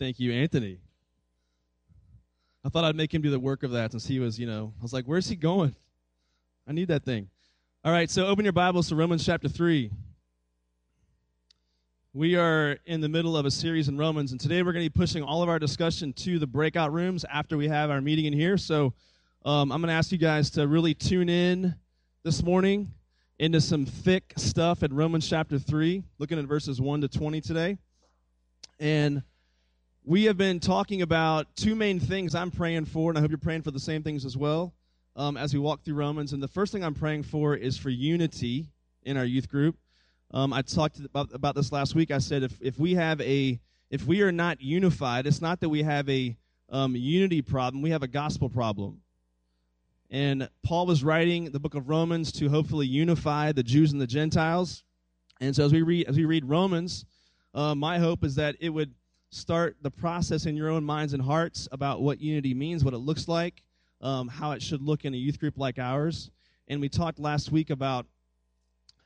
Thank you, Anthony. I thought I'd make him do the work of that since he was, you know, I was like, where's he going? I need that thing. All right, so open your Bibles to Romans chapter 3. We are in the middle of a series in Romans, and today we're going to be pushing all of our discussion to the breakout rooms after we have our meeting in here. So um, I'm going to ask you guys to really tune in this morning into some thick stuff in Romans chapter 3, looking at verses 1 to 20 today. And we have been talking about two main things I'm praying for, and I hope you're praying for the same things as well um, as we walk through Romans. And the first thing I'm praying for is for unity in our youth group. Um, I talked about, about this last week. I said if, if we have a if we are not unified, it's not that we have a um, unity problem, we have a gospel problem. And Paul was writing the book of Romans to hopefully unify the Jews and the Gentiles. And so as we read as we read Romans, uh, my hope is that it would start the process in your own minds and hearts about what unity means, what it looks like, um, how it should look in a youth group like ours. And we talked last week about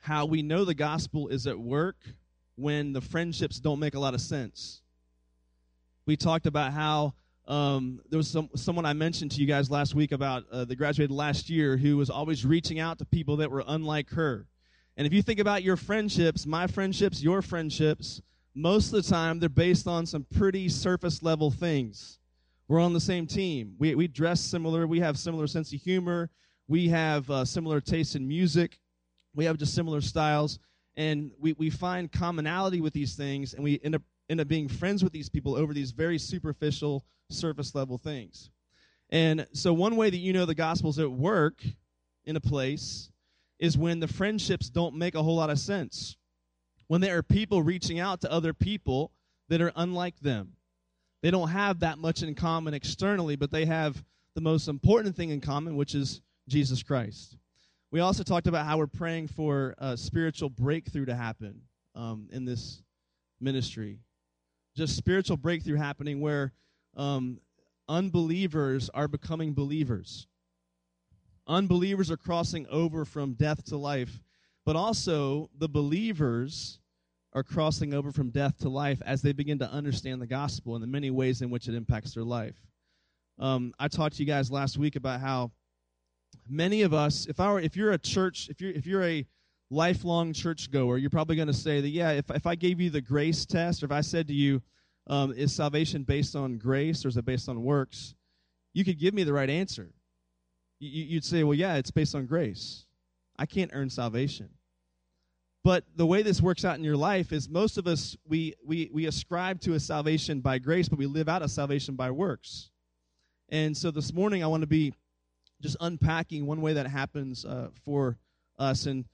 how we know the gospel is at work when the friendships don't make a lot of sense. We talked about how um, there was some, someone I mentioned to you guys last week about uh, the graduated last year who was always reaching out to people that were unlike her. And if you think about your friendships, my friendships, your friendships, most of the time they're based on some pretty surface level things. We're on the same team. We, we dress similar. We have similar sense of humor. We have uh, similar tastes in music. We have just similar styles. And we, we find commonality with these things, and we end up, end up being friends with these people over these very superficial, surface level things. And so, one way that you know the gospel's at work in a place is when the friendships don't make a whole lot of sense when there are people reaching out to other people that are unlike them. They don't have that much in common externally, but they have the most important thing in common, which is Jesus Christ. We also talked about how we're praying for a spiritual breakthrough to happen um, in this ministry. Just spiritual breakthrough happening where um, unbelievers are becoming believers. Unbelievers are crossing over from death to life but also the believers are crossing over from death to life as they begin to understand the gospel and the many ways in which it impacts their life. Um, I talked to you guys last week about how many of us, if I were, if you're a church, if you're if you're a lifelong church goer, you're probably going to say that yeah, if if I gave you the grace test, or if I said to you, um, is salvation based on grace or is it based on works? You could give me the right answer. you'd say, well, yeah, it's based on grace. I can't earn salvation. But the way this works out in your life is most of us, we, we, we ascribe to a salvation by grace, but we live out a salvation by works. And so this morning, I want to be just unpacking one way that happens uh, for us. And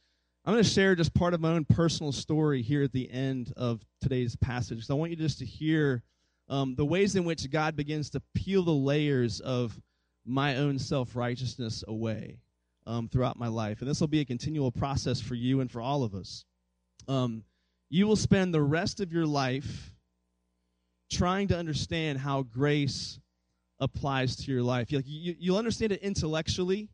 I'm going to share just part of my own personal story here at the end of today's passage. So I want you just to hear um, the ways in which God begins to peel the layers of my own self righteousness away um, throughout my life. And this will be a continual process for you and for all of us. Um, you will spend the rest of your life trying to understand how grace applies to your life. You, you, you'll understand it intellectually.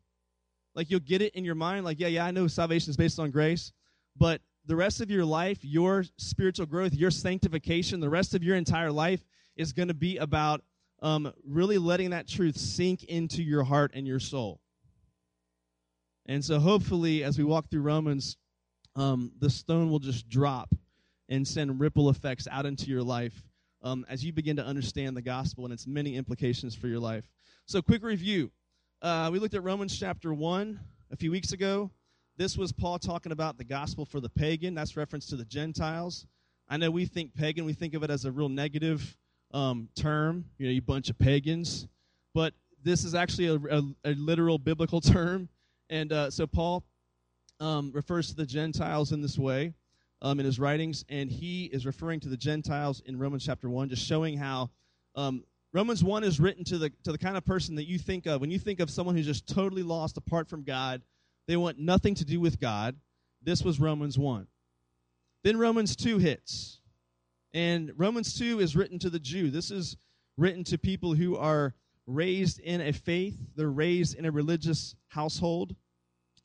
Like you'll get it in your mind, like, yeah, yeah, I know salvation is based on grace. But the rest of your life, your spiritual growth, your sanctification, the rest of your entire life is going to be about um, really letting that truth sink into your heart and your soul. And so hopefully, as we walk through Romans, um, the stone will just drop and send ripple effects out into your life um, as you begin to understand the gospel and its many implications for your life. So, quick review. Uh, we looked at Romans chapter 1 a few weeks ago. This was Paul talking about the gospel for the pagan. That's reference to the Gentiles. I know we think pagan, we think of it as a real negative um, term, you know, you bunch of pagans. But this is actually a, a, a literal biblical term. And uh, so Paul um, refers to the Gentiles in this way um, in his writings, and he is referring to the Gentiles in Romans chapter 1, just showing how um, Romans 1 is written to the, to the kind of person that you think of. When you think of someone who's just totally lost apart from God, they want nothing to do with God. This was Romans 1. Then Romans 2 hits. And Romans 2 is written to the Jew. This is written to people who are raised in a faith, they're raised in a religious household.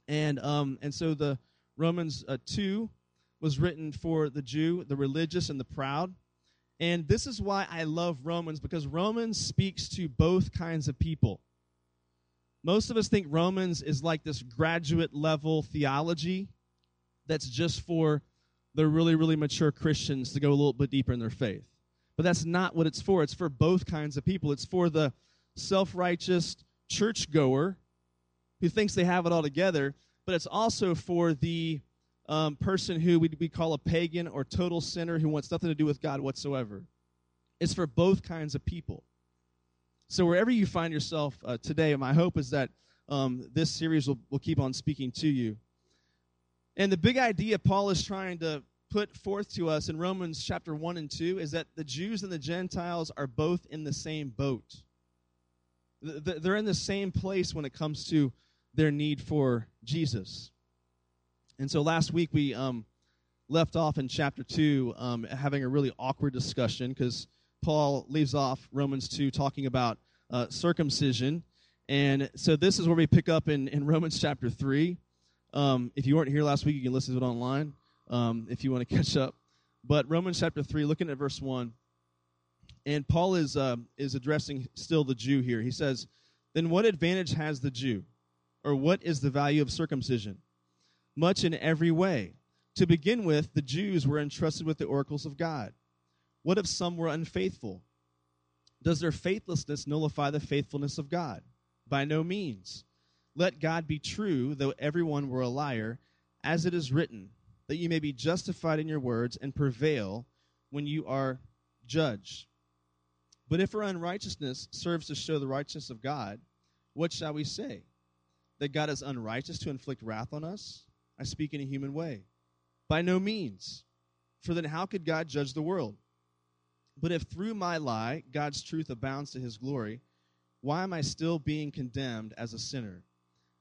And, um, and so the Romans uh, 2 was written for the Jew, the religious, and the proud. And this is why I love Romans, because Romans speaks to both kinds of people. Most of us think Romans is like this graduate level theology that's just for the really, really mature Christians to go a little bit deeper in their faith. But that's not what it's for. It's for both kinds of people. It's for the self righteous churchgoer who thinks they have it all together, but it's also for the um, person who we, we call a pagan or total sinner who wants nothing to do with God whatsoever. It's for both kinds of people. So, wherever you find yourself uh, today, my hope is that um, this series will, will keep on speaking to you. And the big idea Paul is trying to put forth to us in Romans chapter 1 and 2 is that the Jews and the Gentiles are both in the same boat. They're in the same place when it comes to their need for Jesus. And so last week we um, left off in chapter 2 um, having a really awkward discussion because Paul leaves off Romans 2 talking about uh, circumcision. And so this is where we pick up in, in Romans chapter 3. Um, if you weren't here last week, you can listen to it online um, if you want to catch up. But Romans chapter 3, looking at verse 1. And Paul is, uh, is addressing still the Jew here. He says, Then what advantage has the Jew? Or what is the value of circumcision? Much in every way. To begin with, the Jews were entrusted with the oracles of God. What if some were unfaithful? Does their faithlessness nullify the faithfulness of God? By no means. Let God be true, though everyone were a liar, as it is written, that you may be justified in your words and prevail when you are judged. But if our unrighteousness serves to show the righteousness of God, what shall we say? That God is unrighteous to inflict wrath on us? I speak in a human way. By no means. For then how could God judge the world? But if through my lie God's truth abounds to his glory, why am I still being condemned as a sinner?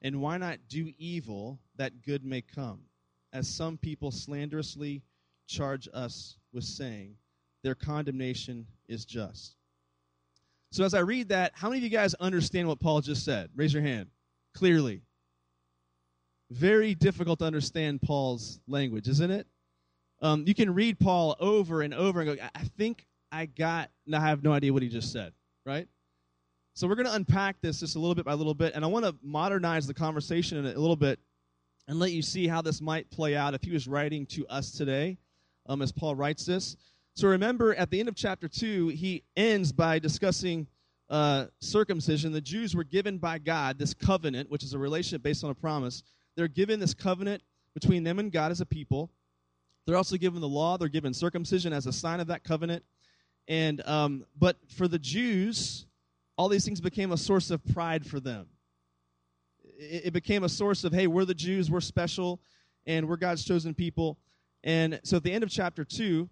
And why not do evil that good may come? As some people slanderously charge us with saying, their condemnation is just. So as I read that, how many of you guys understand what Paul just said? Raise your hand. Clearly. Very difficult to understand Paul's language, isn't it? Um, you can read Paul over and over and go, I think I got, and I have no idea what he just said, right? So we're going to unpack this just a little bit by little bit, and I want to modernize the conversation in a little bit and let you see how this might play out if he was writing to us today, um, as Paul writes this. So remember, at the end of chapter 2, he ends by discussing uh, circumcision. The Jews were given by God this covenant, which is a relationship based on a promise. They're given this covenant between them and God as a people. They're also given the law. They're given circumcision as a sign of that covenant. And um, but for the Jews, all these things became a source of pride for them. It, it became a source of, hey, we're the Jews, we're special, and we're God's chosen people. And so at the end of chapter two,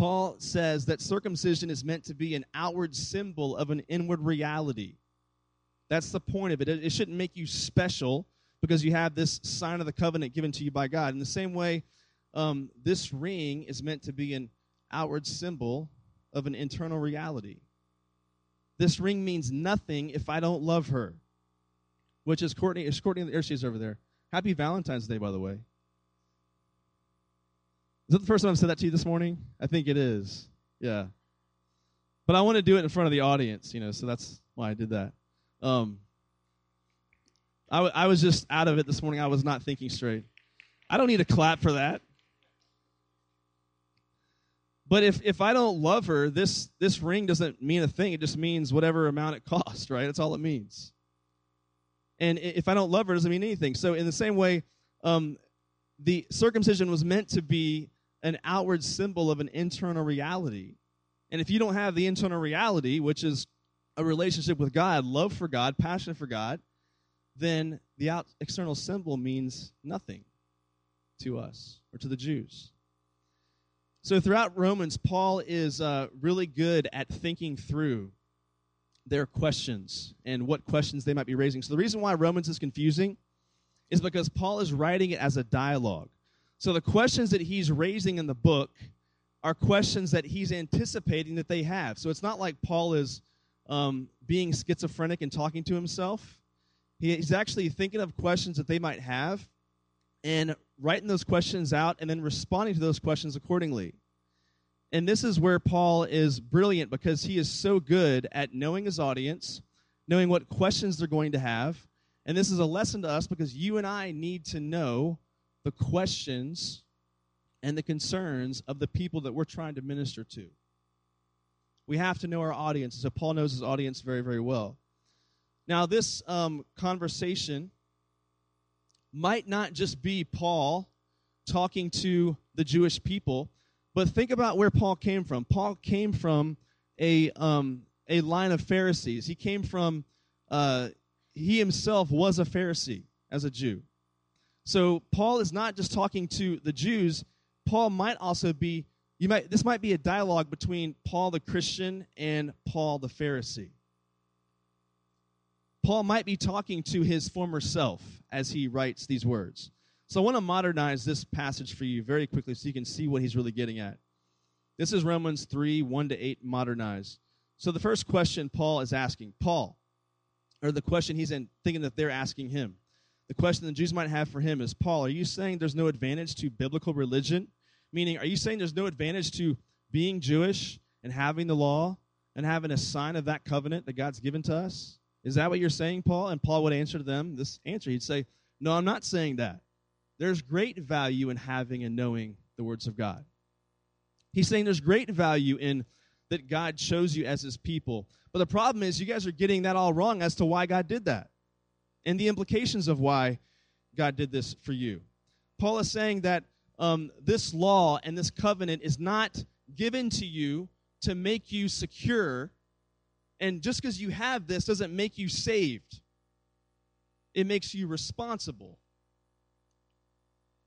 Paul says that circumcision is meant to be an outward symbol of an inward reality. That's the point of it. It, shouldn't make you special because you have this sign of the covenant given to you by God. In the same way, um, this ring is meant to be an outward symbol of an internal reality. This ring means nothing if I don't love her. Which is Courtney. Is Courtney? There she is over there. Happy Valentine's Day, by the way. Is that the first time I've said that to you this morning? I think it is. Yeah. But I want to do it in front of the audience, you know, so that's why I did that. Um, I, w- I was just out of it this morning. I was not thinking straight. I don't need a clap for that. But if, if I don't love her, this, this ring doesn't mean a thing. It just means whatever amount it costs, right? That's all it means. And if I don't love her, it doesn't mean anything. So, in the same way, um, the circumcision was meant to be an outward symbol of an internal reality. And if you don't have the internal reality, which is a relationship with God, love for God, passion for God, then the out, external symbol means nothing to us or to the Jews. So, throughout Romans, Paul is uh, really good at thinking through their questions and what questions they might be raising. So, the reason why Romans is confusing is because Paul is writing it as a dialogue. So, the questions that he's raising in the book are questions that he's anticipating that they have. So, it's not like Paul is um, being schizophrenic and talking to himself. He's actually thinking of questions that they might have and writing those questions out and then responding to those questions accordingly. And this is where Paul is brilliant because he is so good at knowing his audience, knowing what questions they're going to have. And this is a lesson to us because you and I need to know the questions and the concerns of the people that we're trying to minister to. We have to know our audience. So Paul knows his audience very, very well. Now, this um, conversation might not just be Paul talking to the Jewish people, but think about where Paul came from. Paul came from a, um, a line of Pharisees. He came from, uh, he himself was a Pharisee as a Jew. So Paul is not just talking to the Jews. Paul might also be, you might, this might be a dialogue between Paul the Christian and Paul the Pharisee. Paul might be talking to his former self as he writes these words. So I want to modernize this passage for you very quickly so you can see what he's really getting at. This is Romans 3 1 to 8 modernized. So the first question Paul is asking, Paul, or the question he's in, thinking that they're asking him, the question the Jews might have for him is Paul, are you saying there's no advantage to biblical religion? Meaning, are you saying there's no advantage to being Jewish and having the law and having a sign of that covenant that God's given to us? Is that what you're saying, Paul? And Paul would answer to them this answer. He'd say, No, I'm not saying that. There's great value in having and knowing the words of God. He's saying there's great value in that God chose you as his people. But the problem is, you guys are getting that all wrong as to why God did that and the implications of why God did this for you. Paul is saying that um, this law and this covenant is not given to you to make you secure. And just because you have this doesn't make you saved, it makes you responsible.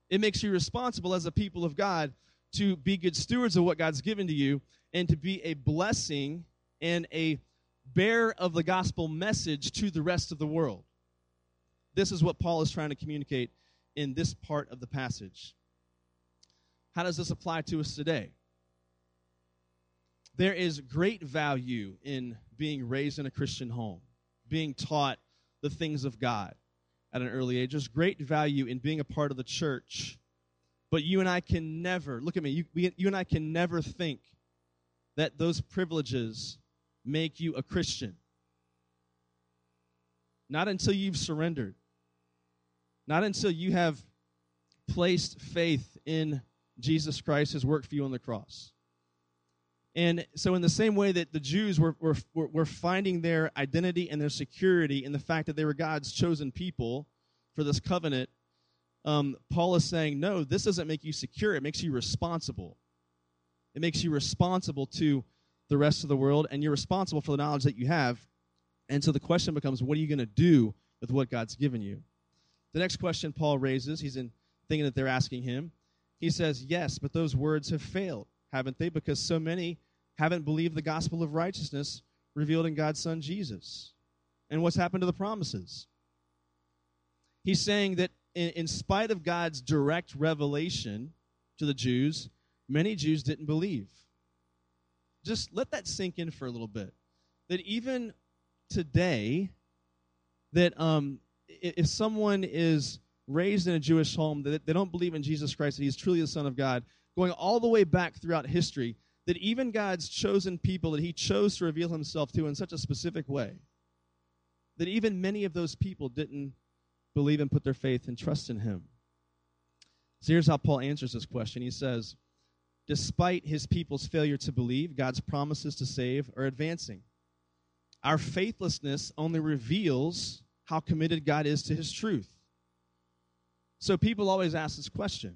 It makes you responsible as a people of God to be good stewards of what God's given to you and to be a blessing and a bearer of the gospel message to the rest of the world. This is what Paul is trying to communicate in this part of the passage. How does this apply to us today? There is great value in being raised in a Christian home, being taught the things of God at an early age. There's great value in being a part of the church. But you and I can never, look at me, you, we, you and I can never think that those privileges make you a Christian. Not until you've surrendered. Not until you have placed faith in Jesus Christ, his work for you on the cross. And so, in the same way that the Jews were, were, were finding their identity and their security in the fact that they were God's chosen people for this covenant, um, Paul is saying, no, this doesn't make you secure. It makes you responsible. It makes you responsible to the rest of the world, and you're responsible for the knowledge that you have. And so the question becomes, what are you going to do with what God's given you? The next question Paul raises, he's in thinking that they're asking him. He says, Yes, but those words have failed haven't they? Because so many haven't believed the gospel of righteousness revealed in God's Son Jesus. And what's happened to the promises? He's saying that in, in spite of God's direct revelation to the Jews, many Jews didn't believe. Just let that sink in for a little bit. That even today, that um, if someone is raised in a Jewish home, that they don't believe in Jesus Christ, that he's truly the Son of God, going all the way back throughout history, that even God's chosen people that He chose to reveal Himself to in such a specific way, that even many of those people didn't believe and put their faith and trust in Him. So here's how Paul answers this question. He says, Despite his people's failure to believe, God's promises to save are advancing. Our faithlessness only reveals how committed God is to his truth. So people always ask this question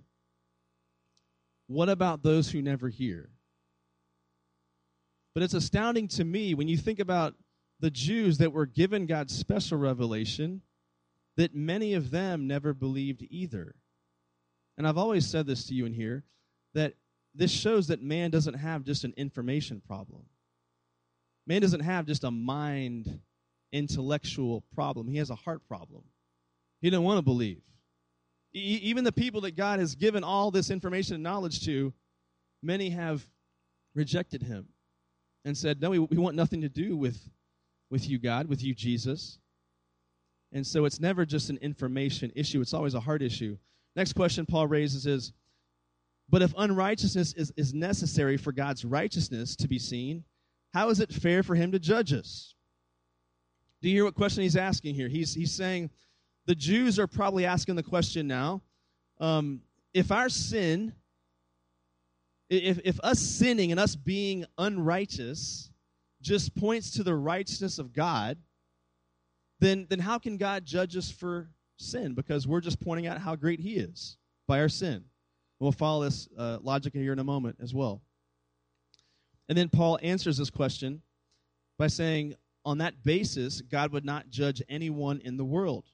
what about those who never hear? But it's astounding to me when you think about the Jews that were given God's special revelation that many of them never believed either. And I've always said this to you in here that this shows that man doesn't have just an information problem. Man doesn't have just a mind intellectual problem. He has a heart problem. He didn't want to believe even the people that God has given all this information and knowledge to, many have rejected him and said, No, we, we want nothing to do with, with you, God, with you, Jesus. And so it's never just an information issue, it's always a heart issue. Next question Paul raises is But if unrighteousness is, is necessary for God's righteousness to be seen, how is it fair for him to judge us? Do you hear what question he's asking here? He's, he's saying the Jews are probably asking the question now um, if our sin, if, if us sinning and us being unrighteous just points to the righteousness of God, then, then how can God judge us for sin? Because we're just pointing out how great He is by our sin. We'll follow this uh, logic here in a moment as well. And then Paul answers this question by saying, on that basis, God would not judge anyone in the world.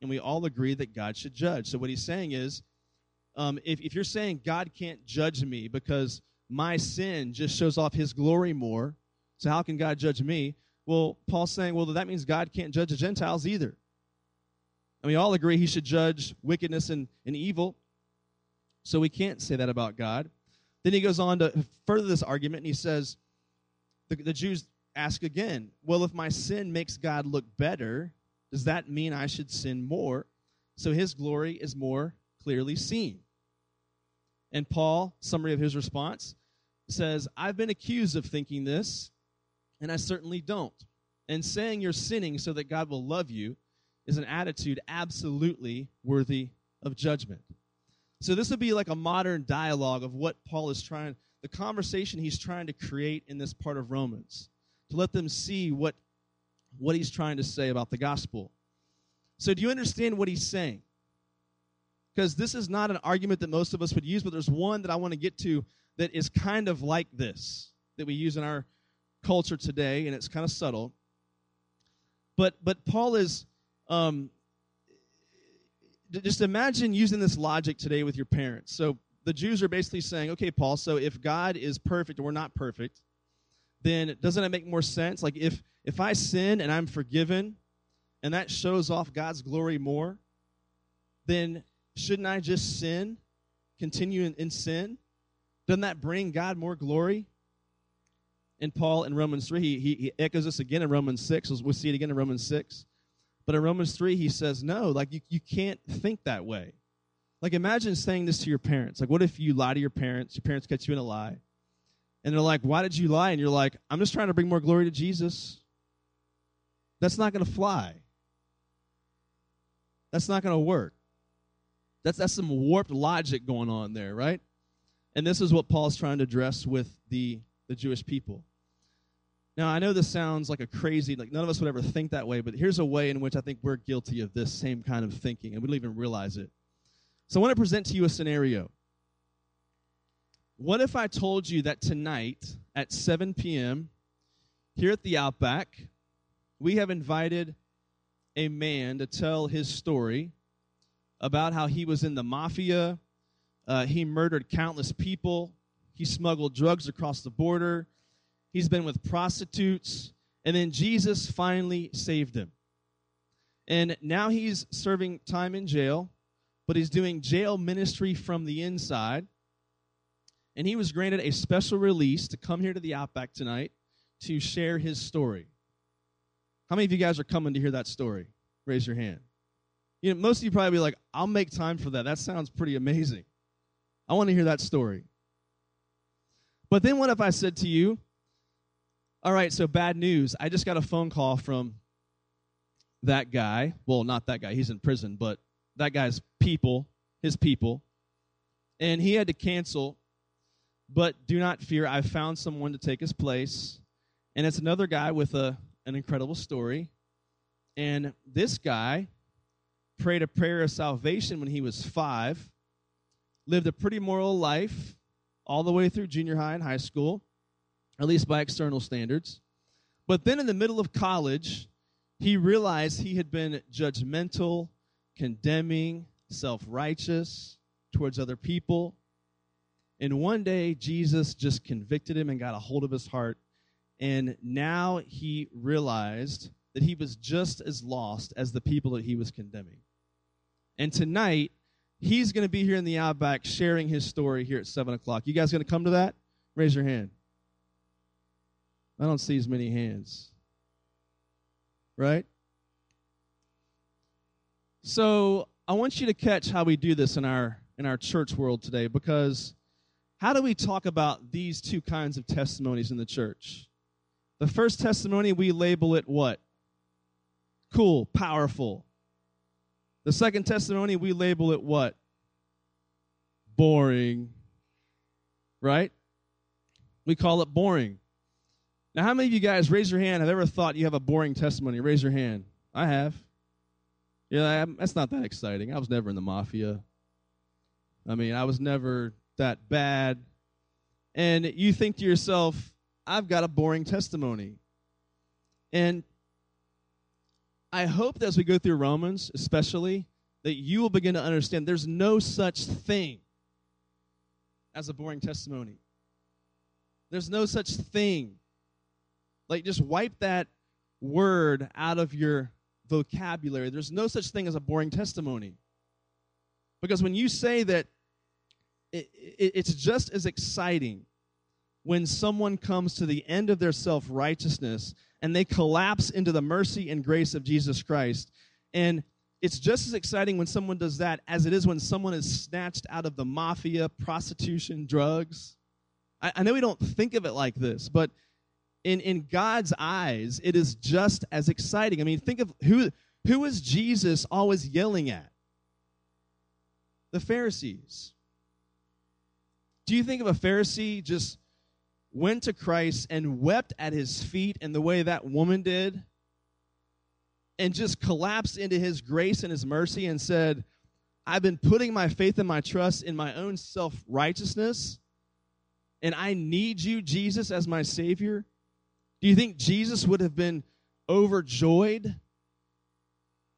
And we all agree that God should judge. So what he's saying is, um, if, if you're saying God can't judge me because my sin just shows off his glory more, so how can God judge me? Well, Paul's saying, well, that means God can't judge the Gentiles either. And we all agree he should judge wickedness and, and evil. So we can't say that about God. Then he goes on to further this argument and he says, the, the Jews ask again, well, if my sin makes God look better, does that mean I should sin more so his glory is more clearly seen? And Paul, summary of his response, says, I've been accused of thinking this, and I certainly don't. And saying you're sinning so that God will love you is an attitude absolutely worthy of judgment. So this would be like a modern dialogue of what Paul is trying, the conversation he's trying to create in this part of Romans, to let them see what, what he's trying to say about the gospel. So do you understand what he's saying? Because this is not an argument that most of us would use, but there's one that I want to get to that is kind of like this, that we use in our culture today, and it's kind of subtle. But but Paul is um, just imagine using this logic today with your parents. So the Jews are basically saying, okay, Paul, so if God is perfect and we're not perfect, then doesn't it make more sense? Like if if I sin and I'm forgiven, and that shows off God's glory more, then shouldn't I just sin, continue in, in sin? Doesn't that bring God more glory? And Paul in Romans 3, he, he echoes this again in Romans 6. We'll see it again in Romans 6. But in Romans 3, he says, no, like you, you can't think that way. Like imagine saying this to your parents. Like what if you lie to your parents, your parents catch you in a lie, and they're like, why did you lie? And you're like, I'm just trying to bring more glory to Jesus. That's not going to fly. That's not going to work. That's, that's some warped logic going on there, right? And this is what Paul's trying to address with the, the Jewish people. Now, I know this sounds like a crazy, like none of us would ever think that way, but here's a way in which I think we're guilty of this same kind of thinking, and we don't even realize it. So I want to present to you a scenario. What if I told you that tonight at 7 p.m., here at the Outback, we have invited a man to tell his story about how he was in the mafia, uh, he murdered countless people, he smuggled drugs across the border, He's been with prostitutes. And then Jesus finally saved him. And now he's serving time in jail, but he's doing jail ministry from the inside. And he was granted a special release to come here to the Outback tonight to share his story. How many of you guys are coming to hear that story? Raise your hand. You know, most of you probably be like, I'll make time for that. That sounds pretty amazing. I want to hear that story. But then what if I said to you, all right, so bad news. I just got a phone call from that guy. Well, not that guy, he's in prison, but that guy's people, his people. And he had to cancel. But do not fear, I've found someone to take his place. And it's another guy with a, an incredible story. And this guy prayed a prayer of salvation when he was five, lived a pretty moral life all the way through junior high and high school at least by external standards. But then in the middle of college, he realized he had been judgmental, condemning, self righteous towards other people. And one day, Jesus just convicted him and got a hold of his heart. And now he realized that he was just as lost as the people that he was condemning. And tonight, he's going to be here in the Outback sharing his story here at 7 o'clock. You guys going to come to that? Raise your hand. I don't see as many hands. Right? So I want you to catch how we do this in our in our church world today because how do we talk about these two kinds of testimonies in the church? The first testimony, we label it what? Cool, powerful. The second testimony, we label it what? Boring. Right? We call it boring. Now, how many of you guys, raise your hand, have ever thought you have a boring testimony? Raise your hand. I have. Yeah, that's not that exciting. I was never in the mafia. I mean, I was never that bad. And you think to yourself, I've got a boring testimony. And I hope that as we go through Romans, especially, that you will begin to understand there's no such thing as a boring testimony. There's no such thing. Like, just wipe that word out of your vocabulary. There's no such thing as a boring testimony. Because when you say that it, it, it's just as exciting when someone comes to the end of their self righteousness and they collapse into the mercy and grace of Jesus Christ. And it's just as exciting when someone does that as it is when someone is snatched out of the mafia, prostitution, drugs. I, I know we don't think of it like this, but in, in God's eyes, it is just as exciting. I mean, think of who, who is Jesus always yelling at? The Pharisees. Do you think of a Pharisee just went to Christ and wept at his feet in the way that woman did? And just collapsed into his grace and his mercy and said, I've been putting my faith and my trust in my own self righteousness, and I need you, Jesus, as my Savior. Do you think Jesus would have been overjoyed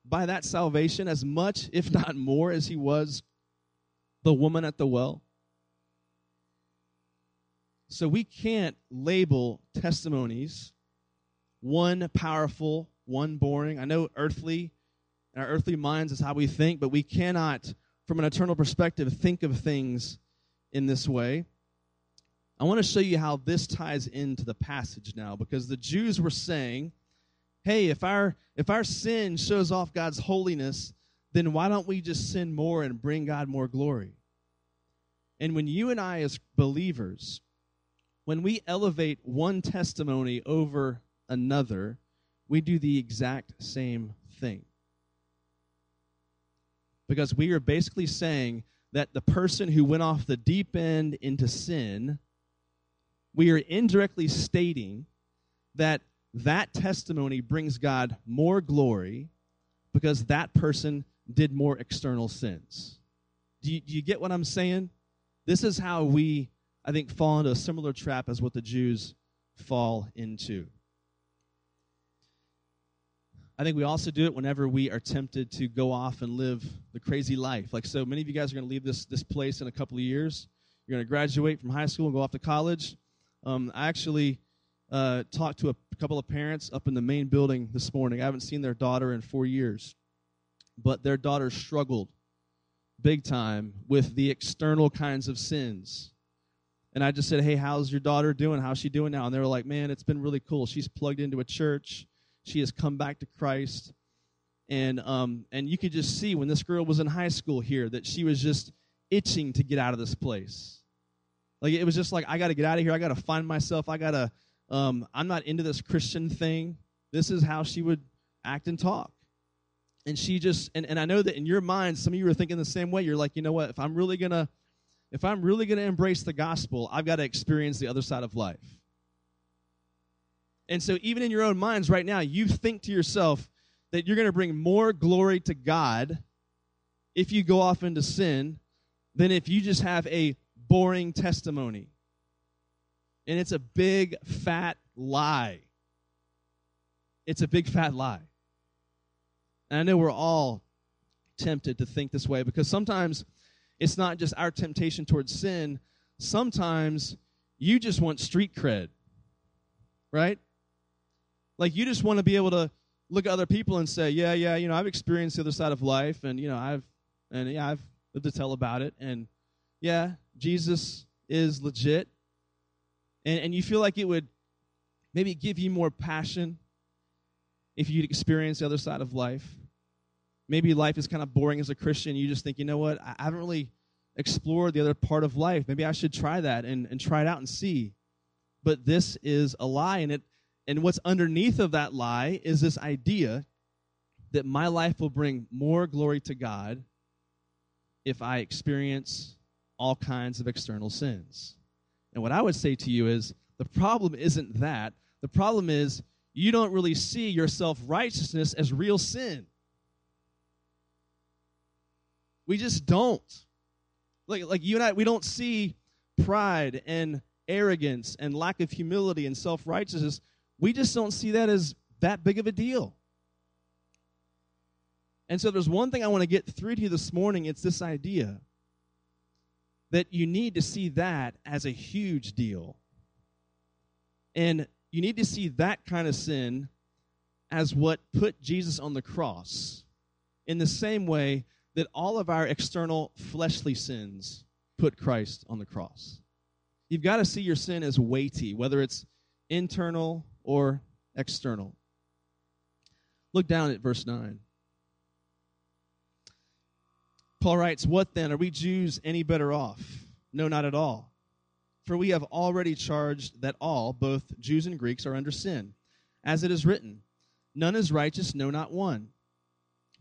by that salvation as much, if not more, as he was the woman at the well? So we can't label testimonies one powerful, one boring. I know earthly, in our earthly minds is how we think, but we cannot, from an eternal perspective, think of things in this way. I want to show you how this ties into the passage now because the Jews were saying, hey, if our if our sin shows off God's holiness, then why don't we just sin more and bring God more glory? And when you and I as believers when we elevate one testimony over another, we do the exact same thing. Because we are basically saying that the person who went off the deep end into sin, we are indirectly stating that that testimony brings God more glory because that person did more external sins. Do you, do you get what I'm saying? This is how we I think, fall into a similar trap as what the Jews fall into. I think we also do it whenever we are tempted to go off and live the crazy life. Like, so many of you guys are going to leave this, this place in a couple of years. You're going to graduate from high school and go off to college. Um, I actually uh, talked to a couple of parents up in the main building this morning. I haven't seen their daughter in four years, but their daughter struggled big time with the external kinds of sins and I just said, Hey, how's your daughter doing? How's she doing now? And they were like, Man, it's been really cool. She's plugged into a church, she has come back to Christ. And, um, and you could just see when this girl was in high school here that she was just itching to get out of this place. Like it was just like, I got to get out of here. I got to find myself. I got to, um, I'm not into this Christian thing. This is how she would act and talk. And she just, and, and I know that in your mind, some of you are thinking the same way. You're like, you know what? If I'm really to, if I'm really going to embrace the gospel, I've got to experience the other side of life. And so, even in your own minds right now, you think to yourself that you're going to bring more glory to God if you go off into sin than if you just have a boring testimony. And it's a big, fat lie. It's a big, fat lie. And I know we're all tempted to think this way because sometimes it's not just our temptation towards sin. Sometimes you just want street cred, right? Like you just want to be able to look at other people and say, yeah, yeah, you know, I've experienced the other side of life, and you know, I've and yeah, I've lived to tell about it, and yeah, Jesus is legit, and and you feel like it would maybe give you more passion if you'd experience the other side of life maybe life is kind of boring as a Christian. You just think, you know what? I haven't really explored the other part of life. Maybe I should try that and, and try it out and see. But this is a lie, and it and what's underneath of that lie is this idea that my life will bring more glory to God if I experience all kinds of external sins. And what I would say to you is the problem isn't that. The problem is you don't really see your self righteousness as real sin. We just don't. Like, like you and I, we don't see pride and arrogance and lack of humility and self righteousness. We just don't see that as that big of a deal. And so there's one thing I want to get through to you this morning it's this idea that you need to see that as a huge deal. And you need to see that kind of sin as what put Jesus on the cross in the same way that all of our external fleshly sins put Christ on the cross. You've got to see your sin as weighty, whether it's internal or external. Look down at verse 9. Paul writes, What then? Are we Jews any better off? No, not at all. For we have already charged that all, both Jews and Greeks, are under sin. As it is written, None is righteous, no, not one.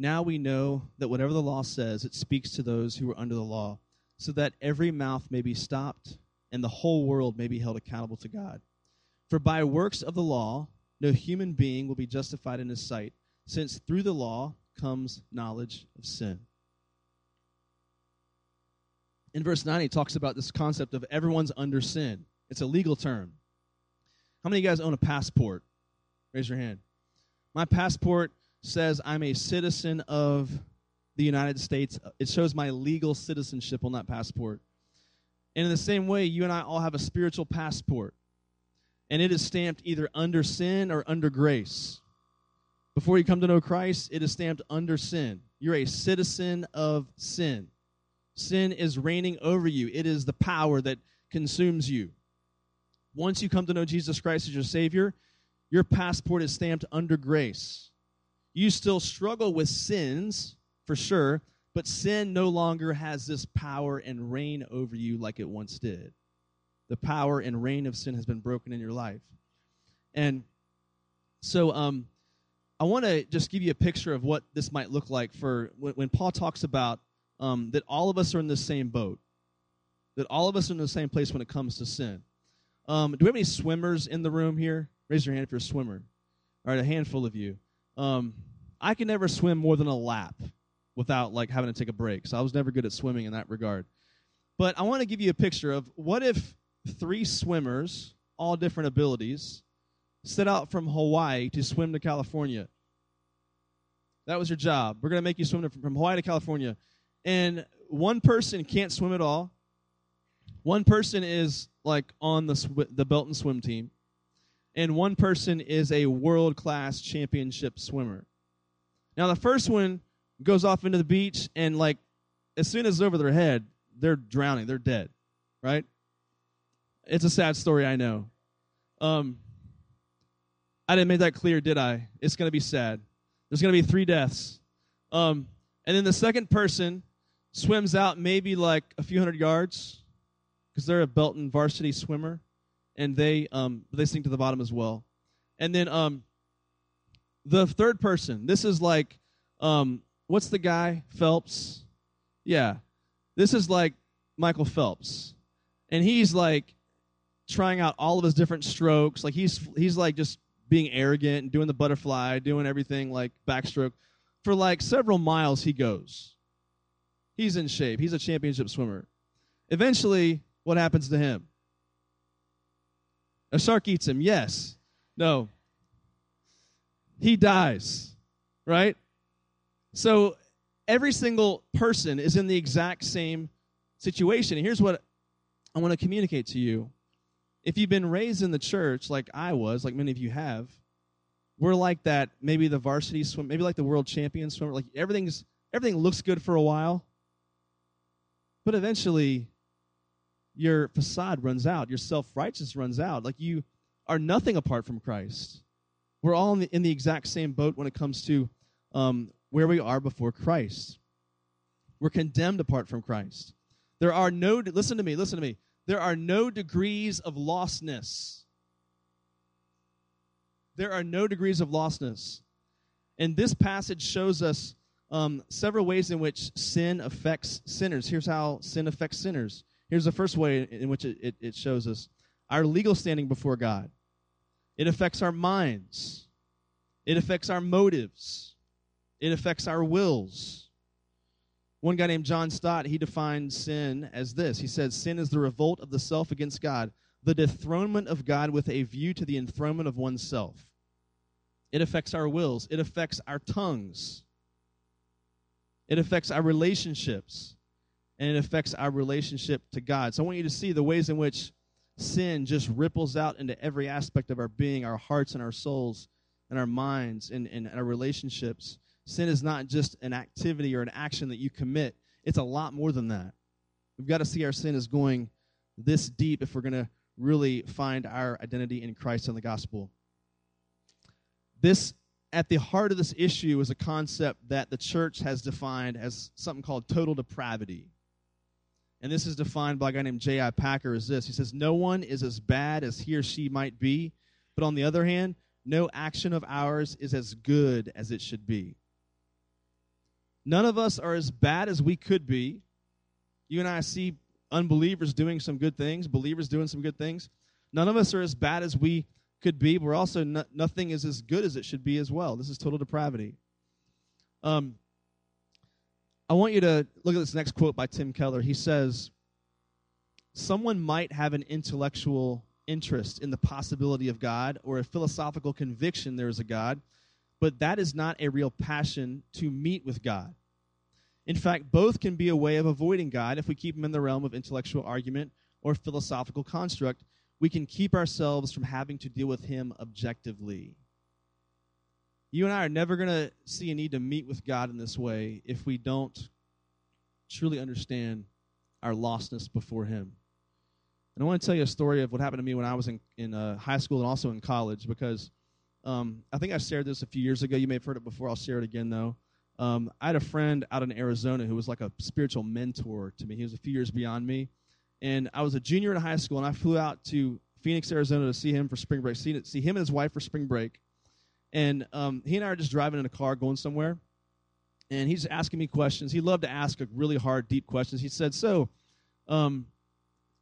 Now we know that whatever the law says, it speaks to those who are under the law, so that every mouth may be stopped and the whole world may be held accountable to God. For by works of the law, no human being will be justified in his sight, since through the law comes knowledge of sin. In verse 9, he talks about this concept of everyone's under sin. It's a legal term. How many of you guys own a passport? Raise your hand. My passport says I'm a citizen of the United States. It shows my legal citizenship on that passport. And in the same way, you and I all have a spiritual passport. And it is stamped either under sin or under grace. Before you come to know Christ, it is stamped under sin. You're a citizen of sin. Sin is reigning over you, it is the power that consumes you. Once you come to know Jesus Christ as your Savior, your passport is stamped under grace. You still struggle with sins, for sure, but sin no longer has this power and reign over you like it once did. The power and reign of sin has been broken in your life. And so um, I want to just give you a picture of what this might look like for when, when Paul talks about um, that all of us are in the same boat, that all of us are in the same place when it comes to sin. Um, do we have any swimmers in the room here? Raise your hand if you're a swimmer. All right, a handful of you. Um, I can never swim more than a lap without like having to take a break. So I was never good at swimming in that regard. But I want to give you a picture of what if three swimmers, all different abilities, set out from Hawaii to swim to California. That was your job. We're going to make you swim from Hawaii to California. And one person can't swim at all. One person is like on the sw- the Belton swim team, and one person is a world class championship swimmer. Now the first one goes off into the beach, and like as soon as it's over their head, they're drowning, they're dead, right? It's a sad story, I know. Um, I didn't make that clear, did I? It's going to be sad. There's going to be three deaths. Um, and then the second person swims out maybe like a few hundred yards because they're a Belton varsity swimmer, and they um, they sink to the bottom as well. And then um, the third person, this is like um, what's the guy Phelps? Yeah, this is like Michael Phelps, and he's like trying out all of his different strokes. Like he's he's like just being arrogant and doing the butterfly, doing everything like backstroke. For like several miles, he goes. He's in shape. He's a championship swimmer. Eventually, what happens to him? A shark eats him. Yes. No. He dies. Right? So every single person is in the exact same situation. And here's what I want to communicate to you. If you've been raised in the church like I was, like many of you have, we're like that maybe the varsity swim, maybe like the world champion swimmer. Like everything's everything looks good for a while, but eventually your facade runs out, your self righteous runs out. Like you are nothing apart from Christ. We're all in the, in the exact same boat when it comes to um, where we are before Christ. We're condemned apart from Christ. There are no, listen to me, listen to me. There are no degrees of lostness. There are no degrees of lostness. And this passage shows us um, several ways in which sin affects sinners. Here's how sin affects sinners. Here's the first way in which it, it, it shows us our legal standing before God. It affects our minds. It affects our motives. It affects our wills. One guy named John Stott, he defines sin as this. He says, Sin is the revolt of the self against God, the dethronement of God with a view to the enthronement of oneself. It affects our wills. It affects our tongues. It affects our relationships. And it affects our relationship to God. So I want you to see the ways in which sin just ripples out into every aspect of our being, our hearts and our souls and our minds and, and our relationships. Sin is not just an activity or an action that you commit, it's a lot more than that. We've got to see our sin as going this deep if we're going to really find our identity in Christ and the gospel. This, at the heart of this issue, is a concept that the church has defined as something called total depravity. And this is defined by a guy named J.I. Packer as this. He says, No one is as bad as he or she might be, but on the other hand, no action of ours is as good as it should be. None of us are as bad as we could be. You and I see unbelievers doing some good things, believers doing some good things. None of us are as bad as we could be. but We're also no, nothing is as good as it should be as well. This is total depravity. Um, I want you to look at this next quote by Tim Keller. He says, Someone might have an intellectual interest in the possibility of God or a philosophical conviction there is a God, but that is not a real passion to meet with God. In fact, both can be a way of avoiding God if we keep him in the realm of intellectual argument or philosophical construct. We can keep ourselves from having to deal with him objectively. You and I are never going to see a need to meet with God in this way if we don't truly understand our lostness before him. And I want to tell you a story of what happened to me when I was in, in uh, high school and also in college because um, I think I shared this a few years ago. You may have heard it before. I'll share it again, though. Um, I had a friend out in Arizona who was like a spiritual mentor to me. He was a few years beyond me. And I was a junior in high school, and I flew out to Phoenix, Arizona to see him for spring break, see, see him and his wife for spring break. And um, he and I are just driving in a car going somewhere. And he's asking me questions. He loved to ask really hard, deep questions. He said, So, um,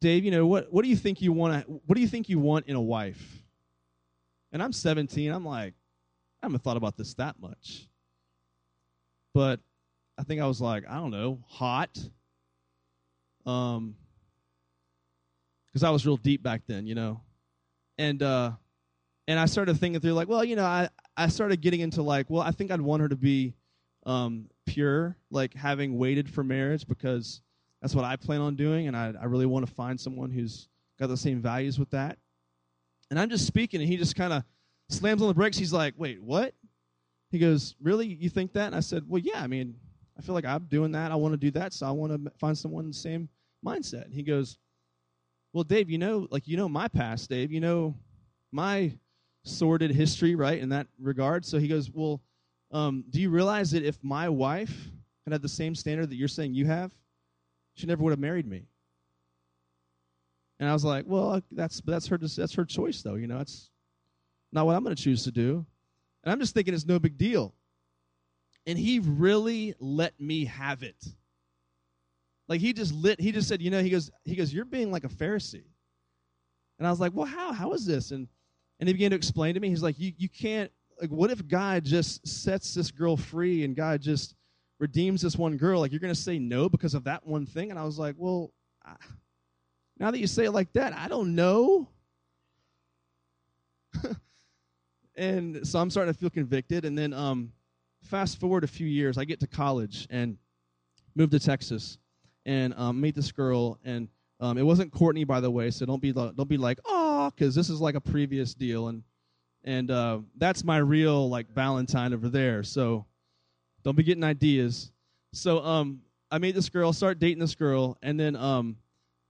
Dave, you know, what, what do you think you want what do you think you want in a wife? And I'm 17. I'm like, I haven't thought about this that much. But I think I was like, I don't know, hot. Um, because I was real deep back then, you know. And uh, and I started thinking through like, well, you know, I I started getting into like, well, I think I'd want her to be um, pure, like having waited for marriage because that's what I plan on doing, and I, I really want to find someone who's got the same values with that. And I'm just speaking, and he just kind of slams on the brakes. He's like, wait, what? He goes, really? You think that? And I said, well, yeah. I mean, I feel like I'm doing that. I want to do that, so I want to find someone in the same mindset. And he goes, well, Dave, you know, like you know my past, Dave. You know my sordid history, right? In that regard. So he goes, well, um, do you realize that if my wife had had the same standard that you're saying you have, she never would have married me. And I was like, well, that's that's her that's her choice, though. You know, it's not what I'm going to choose to do. And I'm just thinking it's no big deal. And he really let me have it. Like he just lit. He just said, you know, he goes, he goes, you're being like a Pharisee. And I was like, well, how? How is this? And and he began to explain to me. He's like, you you can't. Like, what if God just sets this girl free and God just redeems this one girl, like you're going to say no because of that one thing? And I was like, well, I, now that you say it like that, I don't know. and so I'm starting to feel convicted. And then um, fast forward a few years, I get to college and move to Texas. and um, meet this girl, and um, it wasn't Courtney, by the way, so don't be don't be like, oh, because this is like a previous deal, and and uh, that's my real like Valentine over there. So don't be getting ideas. So um, I made this girl, start dating this girl, and then um,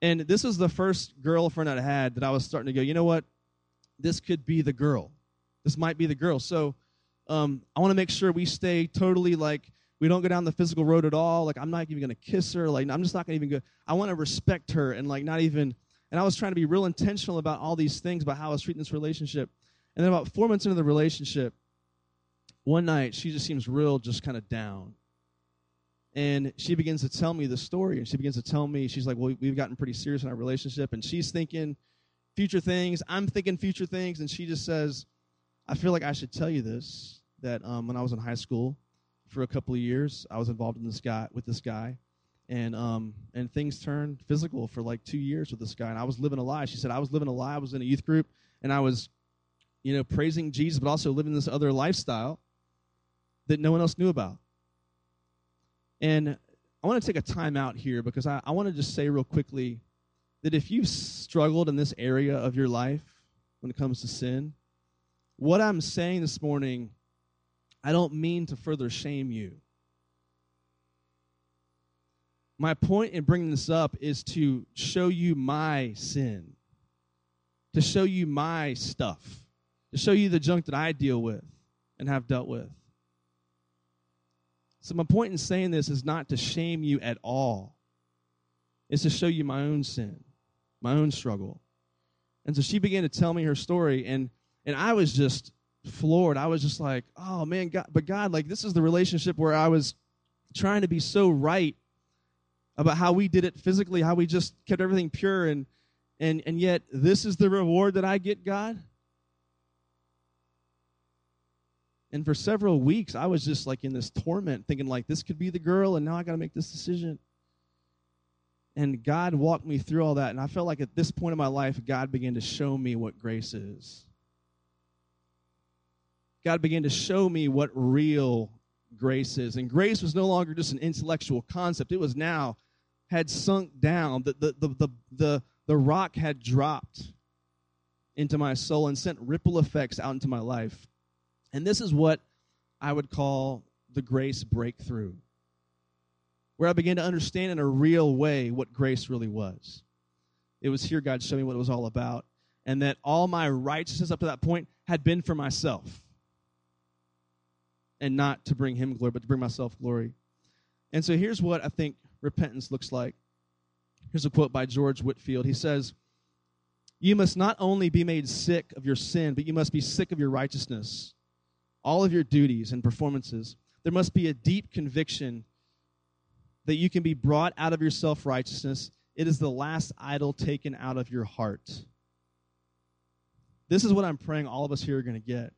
and this was the first girlfriend I had that I was starting to go, you know what, this could be the girl. This might be the girl. So um, I want to make sure we stay totally like we don't go down the physical road at all. Like I'm not even gonna kiss her. Like I'm just not gonna even go. I want to respect her and like not even. And I was trying to be real intentional about all these things about how I was treating this relationship. And then about four months into the relationship, one night she just seems real, just kind of down. And she begins to tell me the story, and she begins to tell me, she's like, Well, we've gotten pretty serious in our relationship. And she's thinking future things. I'm thinking future things. And she just says, I feel like I should tell you this that um, when I was in high school for a couple of years, I was involved in this guy with this guy. And um, and things turned physical for like two years with this guy, and I was living a lie. She said I was living a lie. I was in a youth group, and I was you know, praising Jesus, but also living this other lifestyle that no one else knew about. And I want to take a time out here because I, I want to just say real quickly that if you've struggled in this area of your life when it comes to sin, what I'm saying this morning, I don't mean to further shame you. My point in bringing this up is to show you my sin, to show you my stuff to show you the junk that I deal with and have dealt with. So, my point in saying this is not to shame you at all, it's to show you my own sin, my own struggle. And so she began to tell me her story, and, and I was just floored. I was just like, oh man, God, but God, like, this is the relationship where I was trying to be so right about how we did it physically, how we just kept everything pure, and, and, and yet this is the reward that I get, God? And for several weeks, I was just like in this torment, thinking like this could be the girl, and now I got to make this decision. And God walked me through all that, and I felt like at this point in my life, God began to show me what grace is. God began to show me what real grace is. And grace was no longer just an intellectual concept, it was now had sunk down. The, the, the, the, the, the rock had dropped into my soul and sent ripple effects out into my life. And this is what I would call the grace breakthrough, where I began to understand in a real way what grace really was. It was here God showed me what it was all about, and that all my righteousness up to that point had been for myself, and not to bring Him glory, but to bring myself glory. And so here's what I think repentance looks like. Here's a quote by George Whitefield. He says, You must not only be made sick of your sin, but you must be sick of your righteousness all of your duties and performances, there must be a deep conviction that you can be brought out of your self righteousness. It is the last idol taken out of your heart. This is what I'm praying all of us here are going to get.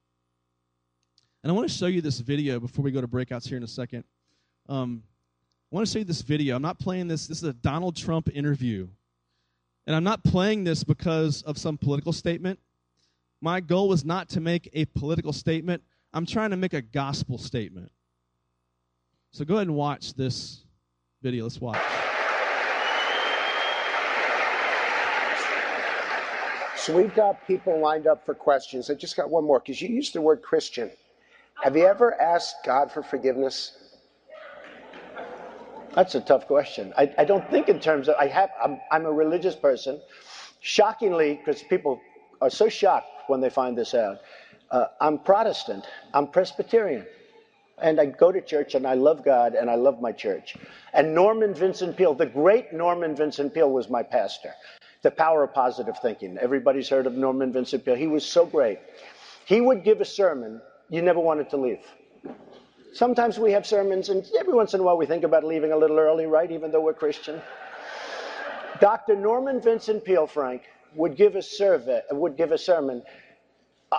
And I want to show you this video before we go to breakouts here in a second. Um, I want to show you this video. I'm not playing this. This is a Donald Trump interview. And I'm not playing this because of some political statement. My goal was not to make a political statement. I'm trying to make a gospel statement. So go ahead and watch this video. Let's watch. So we've got people lined up for questions. I just got one more because you used the word Christian. Have you ever asked God for forgiveness? That's a tough question. I, I don't think in terms of I have. I'm, I'm a religious person. Shockingly, because people are so shocked when they find this out. Uh, I'm Protestant. I'm Presbyterian. And I go to church and I love God and I love my church. And Norman Vincent Peale, the great Norman Vincent Peale, was my pastor. The power of positive thinking. Everybody's heard of Norman Vincent Peale. He was so great. He would give a sermon you never wanted to leave. Sometimes we have sermons, and every once in a while we think about leaving a little early, right? Even though we're Christian. Dr. Norman Vincent Peale, Frank, would give a survey, would give a sermon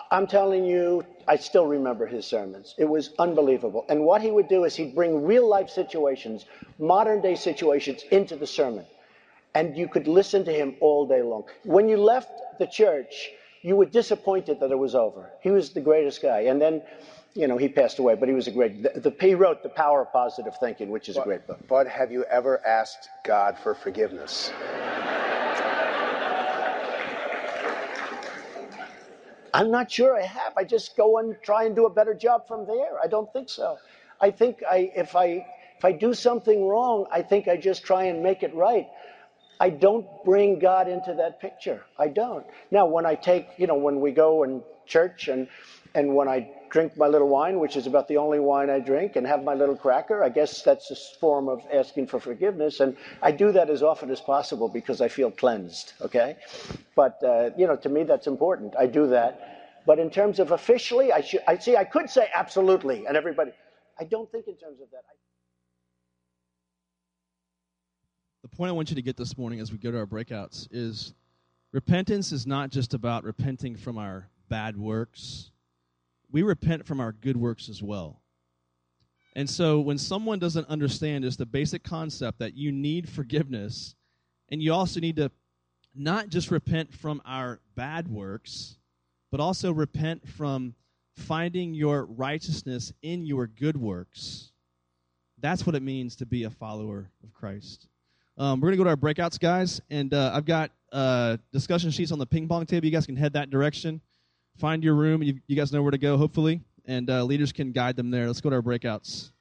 I'm telling you, I still remember his sermons. It was unbelievable. And what he would do is he'd bring real life situations, modern day situations, into the sermon. And you could listen to him all day long. When you left the church, you were disappointed that it was over. He was the greatest guy. And then you know, he passed away, but he was a great. The, the he wrote The Power of Positive Thinking, which is but, a great book. But have you ever asked God for forgiveness? I'm not sure I have. I just go and try and do a better job from there. I don't think so. I think I, if I if I do something wrong, I think I just try and make it right. I don't bring God into that picture. I don't. Now, when I take, you know, when we go in church and and when I drink my little wine, which is about the only wine I drink, and have my little cracker, I guess that's a form of asking for forgiveness. And I do that as often as possible because I feel cleansed, okay? But, uh, you know, to me, that's important. I do that. But in terms of officially, I, I see, I could say absolutely, and everybody, I don't think in terms of that. I, the point I want you to get this morning as we go to our breakouts is repentance is not just about repenting from our bad works we repent from our good works as well. And so when someone doesn't understand just the basic concept that you need forgiveness, and you also need to not just repent from our bad works, but also repent from finding your righteousness in your good works. That's what it means to be a follower of Christ. Um, we're going to go to our breakouts, guys, and uh, I've got uh, discussion sheets on the ping pong table. You guys can head that direction find your room. You, you guys know where to go, hopefully, and uh, leaders can guide them there. Let's go to our breakouts.